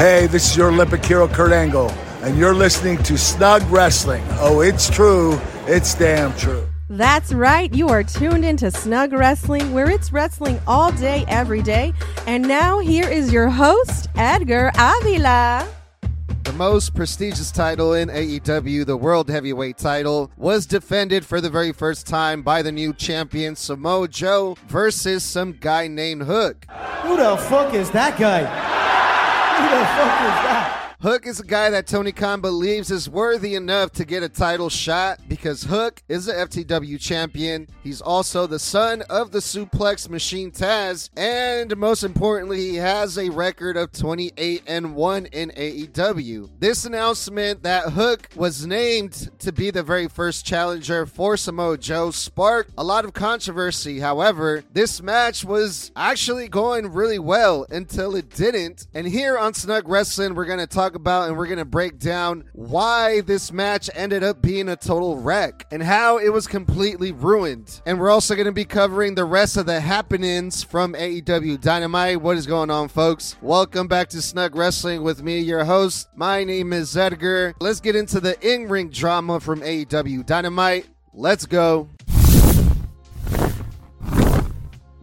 Hey, this is your Olympic hero, Kurt Angle, and you're listening to Snug Wrestling. Oh, it's true. It's damn true. That's right. You are tuned into Snug Wrestling, where it's wrestling all day, every day. And now, here is your host, Edgar Avila. The most prestigious title in AEW, the World Heavyweight title, was defended for the very first time by the new champion Samoa Joe versus some guy named Hook. Who the fuck is that guy? Who the fuck is that? Hook is a guy that Tony Khan believes is worthy enough to get a title shot because Hook is a FTW champion. He's also the son of the suplex machine Taz, and most importantly, he has a record of 28 and 1 in AEW. This announcement that Hook was named to be the very first challenger for Samoa Joe sparked a lot of controversy. However, this match was actually going really well until it didn't. And here on Snug Wrestling, we're going to talk about and we're going to break down why this match ended up being a total wreck and how it was completely ruined. And we're also going to be covering the rest of the happenings from AEW Dynamite. What is going on, folks? Welcome back to Snug Wrestling with me, your host. My name is Edgar. Let's get into the in ring drama from AEW Dynamite. Let's go.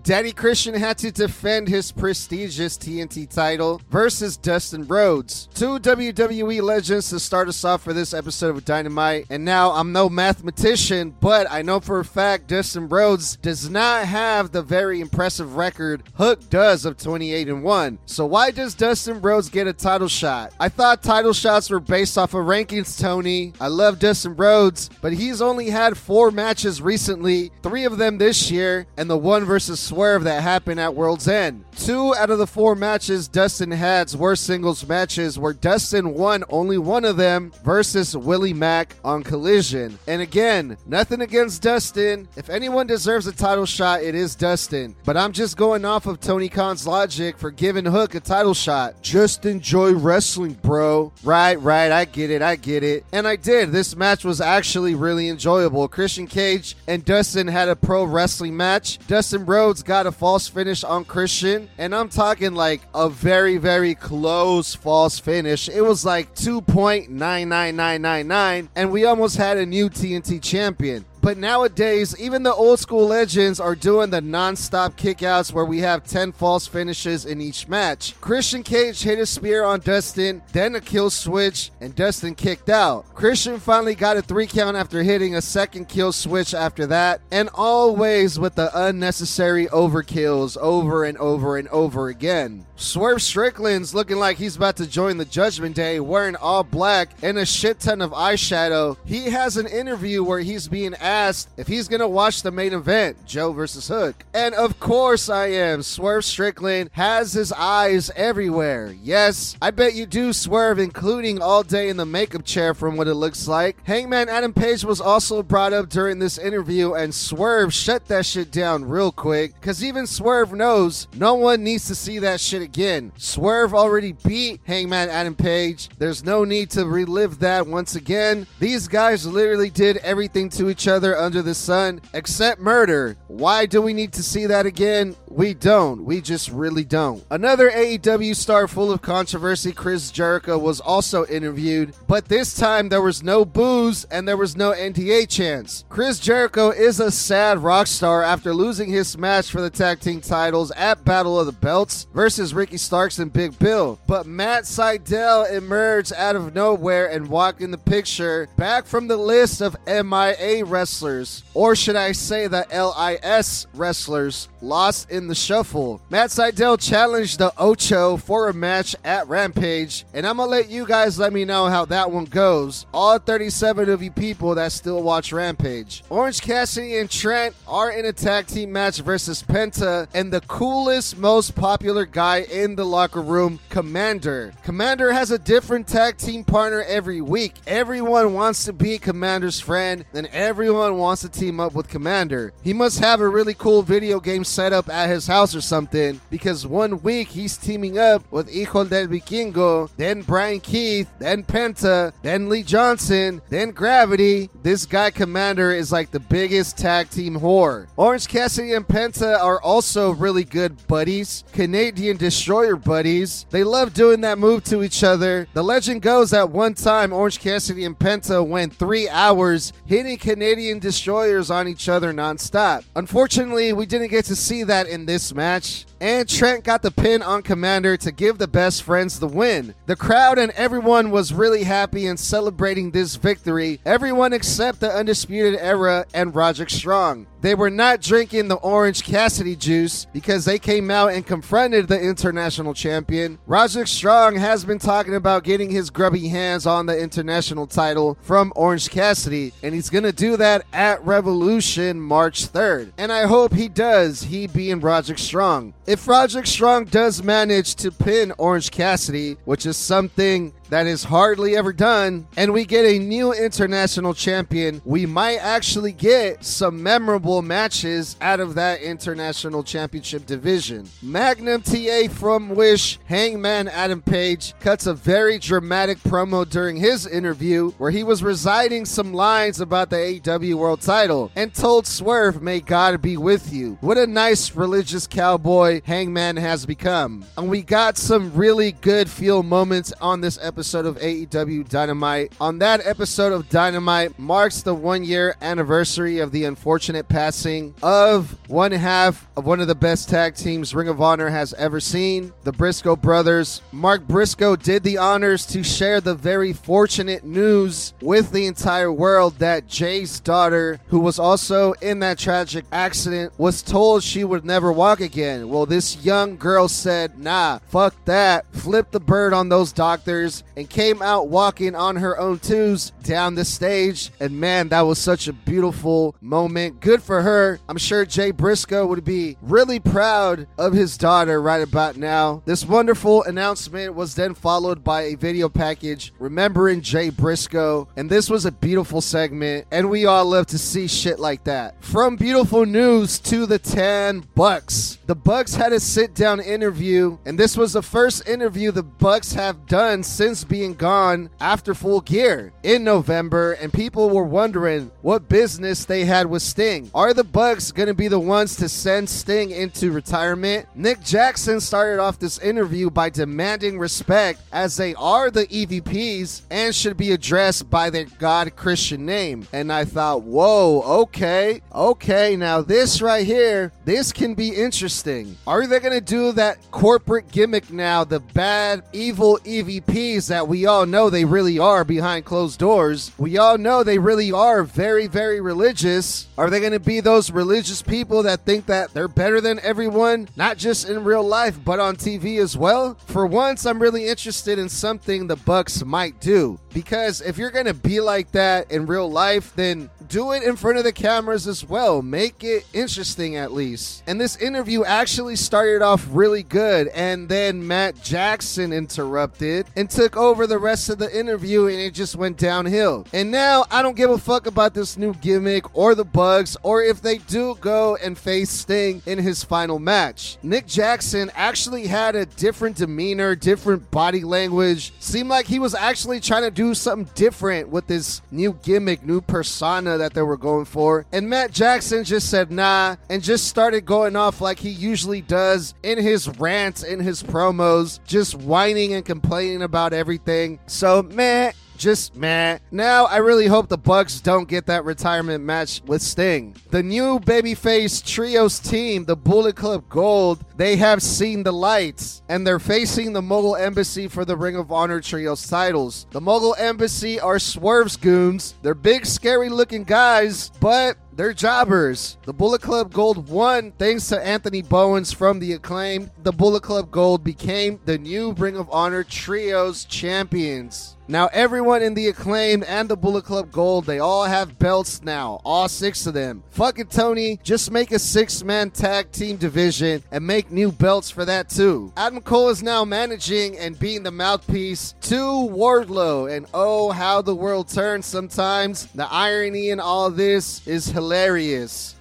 Daddy Christian had to defend his prestigious TNT title versus Dustin Rhodes. Two WWE legends to start us off for this episode of Dynamite. And now I'm no mathematician, but I know for a fact Dustin Rhodes does not have the very impressive record Hook does of 28 and 1. So why does Dustin Rhodes get a title shot? I thought title shots were based off of rankings, Tony. I love Dustin Rhodes, but he's only had four matches recently, three of them this year, and the one versus Swerve that happened at World's End. Two out of the four matches Dustin had were singles matches where Dustin won only one of them versus Willie Mack on Collision. And again, nothing against Dustin. If anyone deserves a title shot, it is Dustin. But I'm just going off of Tony Khan's logic for giving Hook a title shot. Just enjoy wrestling, bro. Right, right. I get it. I get it. And I did. This match was actually really enjoyable. Christian Cage and Dustin had a pro wrestling match. Dustin Rhodes got a false finish on Christian, and I'm talking like a very, very close false finish. It was like 2.99999, and we almost had a new TNT champion. But nowadays, even the old school legends are doing the non-stop kickouts where we have 10 false finishes in each match. Christian Cage hit a spear on Dustin, then a kill switch, and Dustin kicked out. Christian finally got a three count after hitting a second kill switch after that, and always with the unnecessary overkills over and over and over again. Swerve Strickland's looking like he's about to join the Judgment Day wearing all black and a shit ton of eyeshadow. He has an interview where he's being asked if he's going to watch the main event, Joe versus Hook. And of course I am. Swerve Strickland has his eyes everywhere. Yes, I bet you do, Swerve, including all day in the makeup chair from what it looks like. Hangman Adam Page was also brought up during this interview, and Swerve shut that shit down real quick because even Swerve knows no one needs to see that shit again. Swerve already beat Hangman Adam Page. There's no need to relive that once again. These guys literally did everything to each other under the sun except murder. Why do we need to see that again? We don't. We just really don't. Another AEW star full of controversy, Chris Jericho, was also interviewed, but this time there was no booze and there was no NDA chance. Chris Jericho is a sad rock star after losing his match for the tag team titles at Battle of the Belts versus Ricky Starks and Big Bill. But Matt Sydal emerged out of nowhere and walked in the picture back from the list of MIA wrestlers, or should I say the LIS wrestlers, lost in the shuffle. Matt Sydal challenged the Ocho for a match at Rampage, and I'm gonna let you guys let me know how that one goes. All 37 of you people that still watch Rampage. Orange Cassidy and Trent are in a tag team match versus Penta, and the coolest, most popular guy in the locker room, Komander. Komander has a different tag team partner every week. Everyone wants to be Komander's friend, and everyone wants to team up with Komander. He must have a really cool video game set up at his house or something because one week he's teaming up with Hijo del Vikingo, then Bryan Keith, then Penta, then Lee Johnson, then Gravity. This guy Komander is like the biggest tag team whore. Orange Cassidy and Penta are also really good buddies, Canadian Destroyer buddies. They love doing that move to each other. The legend goes that one time Orange Cassidy and Penta went three hours hitting Canadian Destroyers on each other nonstop. Unfortunately, we didn't get to see that in this match. And Trent got the pin on Komander to give the best friends the win. The crowd and everyone was really happy and celebrating this victory. Everyone except the Undisputed Era and Roderick Strong. They were not drinking the Orange Cassidy juice because they came out and confronted the international champion. Roderick Strong has been talking about getting his grubby hands on the international title from Orange Cassidy, and he's going to do that at Revolution March 3rd. And I hope he does, he being Roderick Strong. If Roderick Strong does manage to pin Orange Cassidy, which is something that is hardly ever done, and we get a new international champion, we might actually get some memorable matches out of that international championship division. Magnum TA from Wish, Hangman Adam Page, cuts a very dramatic promo during his interview where he was reciting some lines about the AEW World title and told Swerve, May God be with you. What a nice religious cowboy Hangman has become. And we got some really good feel moments on this episode episode of AEW Dynamite. On that episode of Dynamite marks the one year anniversary of the unfortunate passing of one half of one of the best tag teams Ring of Honor has ever seen, the Briscoe brothers. Mark Briscoe did the honors to share the very fortunate news with the entire world that Jay's daughter, who was also in that tragic accident, was told she would never walk again. Well, this young girl said, nah, fuck that, flip the bird on those doctors and came out walking on her own twos down the stage. And man, that was such a beautiful moment. Good for her. I'm sure Jay Briscoe would be really proud of his daughter right about now. This wonderful announcement was then followed by a video package remembering Jay Briscoe. And this was a beautiful segment. And we all love to see shit like that. From beautiful news to the 10 Bucks. The Bucks had a sit down interview, and this was the first interview the Bucks have done since being gone after full gear in November, and people were wondering what business they had with Sting. Are the Bucks going to be the ones to send Sting into retirement? Nick Jackson started off this interview by demanding respect as they are the EVPs and should be addressed by their God Christian name. And I thought, whoa, okay, okay, now this right here, this can be interesting. Are they going to do that corporate gimmick now, the bad, evil EVPs that we all know they really are behind closed doors? We all know they really are very, very religious. Are they going to be those religious people that think that they're better than everyone, not just in real life, but on TV as well? For once, I'm really interested in something the Bucks might do. Because if you're going to be like that in real life, then do it in front of the cameras as well. Make it interesting at least. And this interview actually started off really good, and then Matt Jackson interrupted and took over the rest of the interview, and it just went downhill. And now I don't give a fuck about this new gimmick or the bugs, or if they do go and face Sting in his final match. Nick Jackson actually had a different demeanor, different body language. Seemed like he was actually trying to do something different with this new gimmick, new persona that they were going for. And Matt Jackson just said nah and just started going off like he usually does in his rants, in his promos, just whining and complaining about everything. So, man, just meh. Now I really hope the Bucks don't get that retirement match with Sting. The new babyface trios team, the Bullet Club Gold, they have seen the lights and they're facing the Mogul Embassy for the Ring of Honor trios titles. The Mogul Embassy are Swerve's goons. They're big, scary looking guys, but they're jobbers. The Bullet Club Gold won thanks to Anthony Bowens from the Acclaimed. The Bullet Club Gold became the new Ring of Honor Trios champions. Now, everyone in the Acclaimed and the Bullet Club Gold, they all have belts now. All six of them. Fuck it, Tony. Just make a six man tag team division and make new belts for that too. Adam Cole is now managing and being the mouthpiece to Wardlow. And oh, how the world turns sometimes. The irony in all this is hilarious.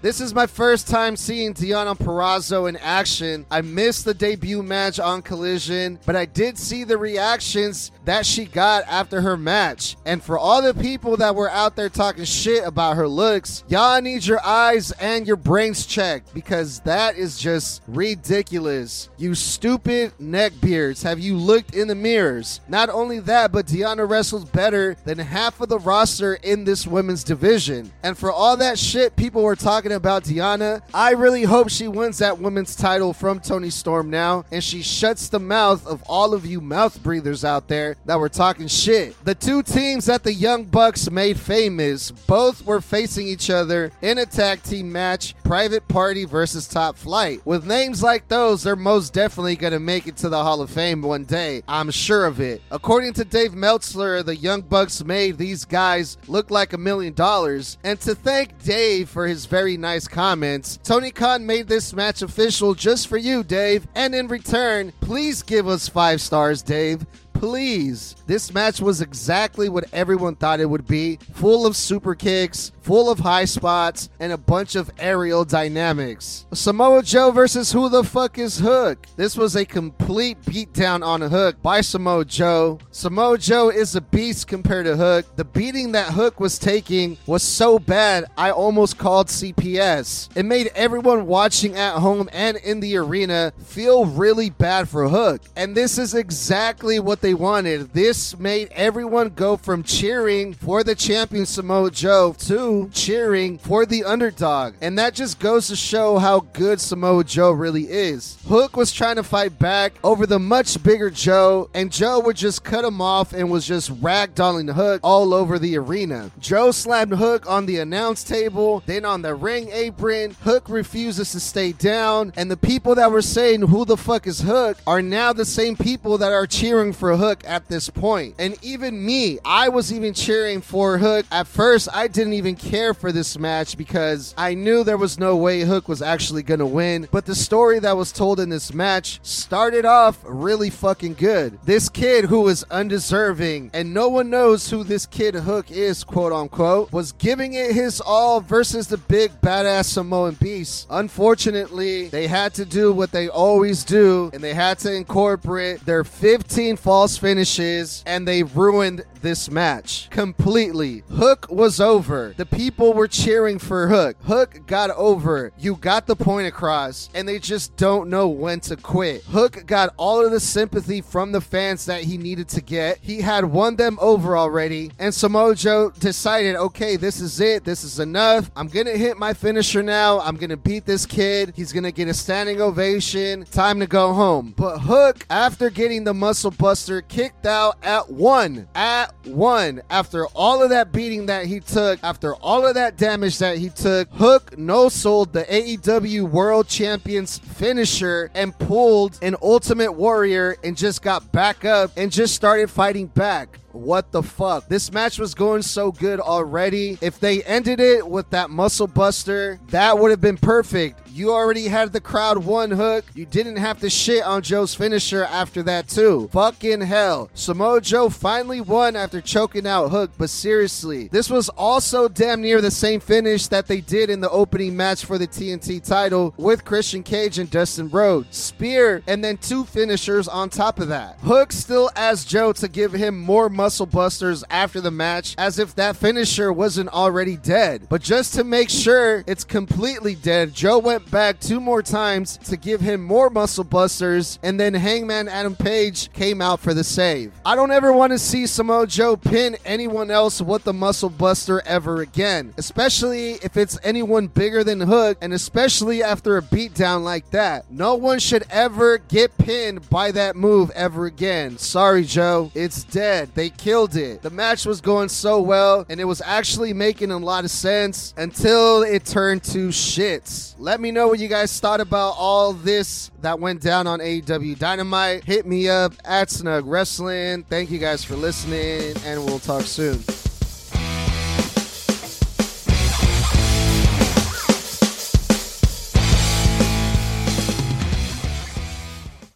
This is my first time seeing Deonna Purrazzo in action. I missed the debut match on Collision, but I did see the reactions that she got after her match. And for all the people that were out there talking shit about her looks, y'all need your eyes and your brains checked because that is just ridiculous. You stupid neckbeards. Have you looked in the mirrors? Not only that, but Deonna wrestles better than half of the roster in this women's division. And for all that shit people were talking about Deonna, I really hope she wins that women's title from Toni Storm now and she shuts the mouth of all of you mouth breathers out there that were talking shit. The two teams that the Young Bucks made famous both were facing each other in a tag team match, Private Party versus Top Flight. With names like those, they're most definitely going to make it to the Hall of Fame one day. I'm sure of it. According to Dave Meltzer, the Young Bucks made these guys look like a million dollars. And to thank Dave for his very nice comments, Tony Khan made this match official just for you, Dave. And in return, please give us five stars, Dave please. This match was exactly what everyone thought it would be full of super kicks, full of high spots, and a bunch of aerial dynamics. Samoa Joe versus Who the Fuck is Hook? This was a complete beatdown on Hook by Samoa Joe. Samoa Joe is a beast compared to Hook. The beating that Hook was taking was so bad, I almost called CPS. It made everyone watching at home and in the arena feel really bad for Hook. And this is exactly what they wanted. This made everyone go from cheering for the champion Samoa Joe to cheering for the underdog. And that just goes to show how good Samoa Joe really is. Hook was trying to fight back over the much bigger Joe, and Joe would just cut him off and was just ragdolling Hook all over the arena. Joe slammed Hook on the announce table, then on the ring apron. Hook refuses to stay down, and the people that were saying, Who the fuck is Hook? are now the same people that are cheering for Hook at this point. And even me, I was even cheering for Hook. At first, I didn't even care for this match because I knew there was no way Hook was actually going to win. But the story that was told in this match started off really fucking good. This kid who was undeserving and no one knows who this kid Hook is, quote unquote, was giving it his all versus the big badass Samoan beast. Unfortunately, they had to do what they always do and they had to incorporate their 15 false finishes and they ruined this match completely. Hook was over. The people were cheering for Hook. Hook got over. You got the point across, and they just don't know when to quit. Hook got all of the sympathy from the fans that he needed to get. He had won them over already, and Samoa Joe decided, okay, this is it. This is enough. I'm gonna hit my finisher now. I'm gonna beat this kid. He's gonna get a standing ovation. Time to go home. But Hook, after getting the muscle buster, kicked out at one. At one. After all of that beating that he took, after all of that damage that he took, Hook no sold the AEW World Champions finisher and pulled an Ultimate Warrior and just got back up and just started fighting back. What the fuck? This match was going so good already. If they ended it with that muscle buster, that would have been perfect. You already had the crowd won hook. You didn't have to shit on Joe's finisher after that, too. Fucking hell. Samoa Joe finally won after choking out Hook, but seriously, this was also damn near the same finish that they did in the opening match for the TNT title with Christian Cage and Dustin Rhodes. Spear, and then two finishers on top of that. Hook still asked Joe to give him more muscle busters after the match, as if that finisher wasn't already dead. But just to make sure it's completely dead, Joe went back two more times to give him more muscle busters, and then Hangman Adam Page came out for the save. I don't ever want to see Samoa Joe pin anyone else with the muscle buster ever again, especially if it's anyone bigger than Hook, and especially after a beatdown like that. No one should ever get pinned by that move ever again. Sorry, Joe, it's dead. They killed it. The match was going so well, and it was actually making a lot of sense until it turned to shits. Let me know what you guys thought about all this that went down on AEW Dynamite. Hit me up at Snug Wrestling. Thank you guys for listening, and we'll talk soon.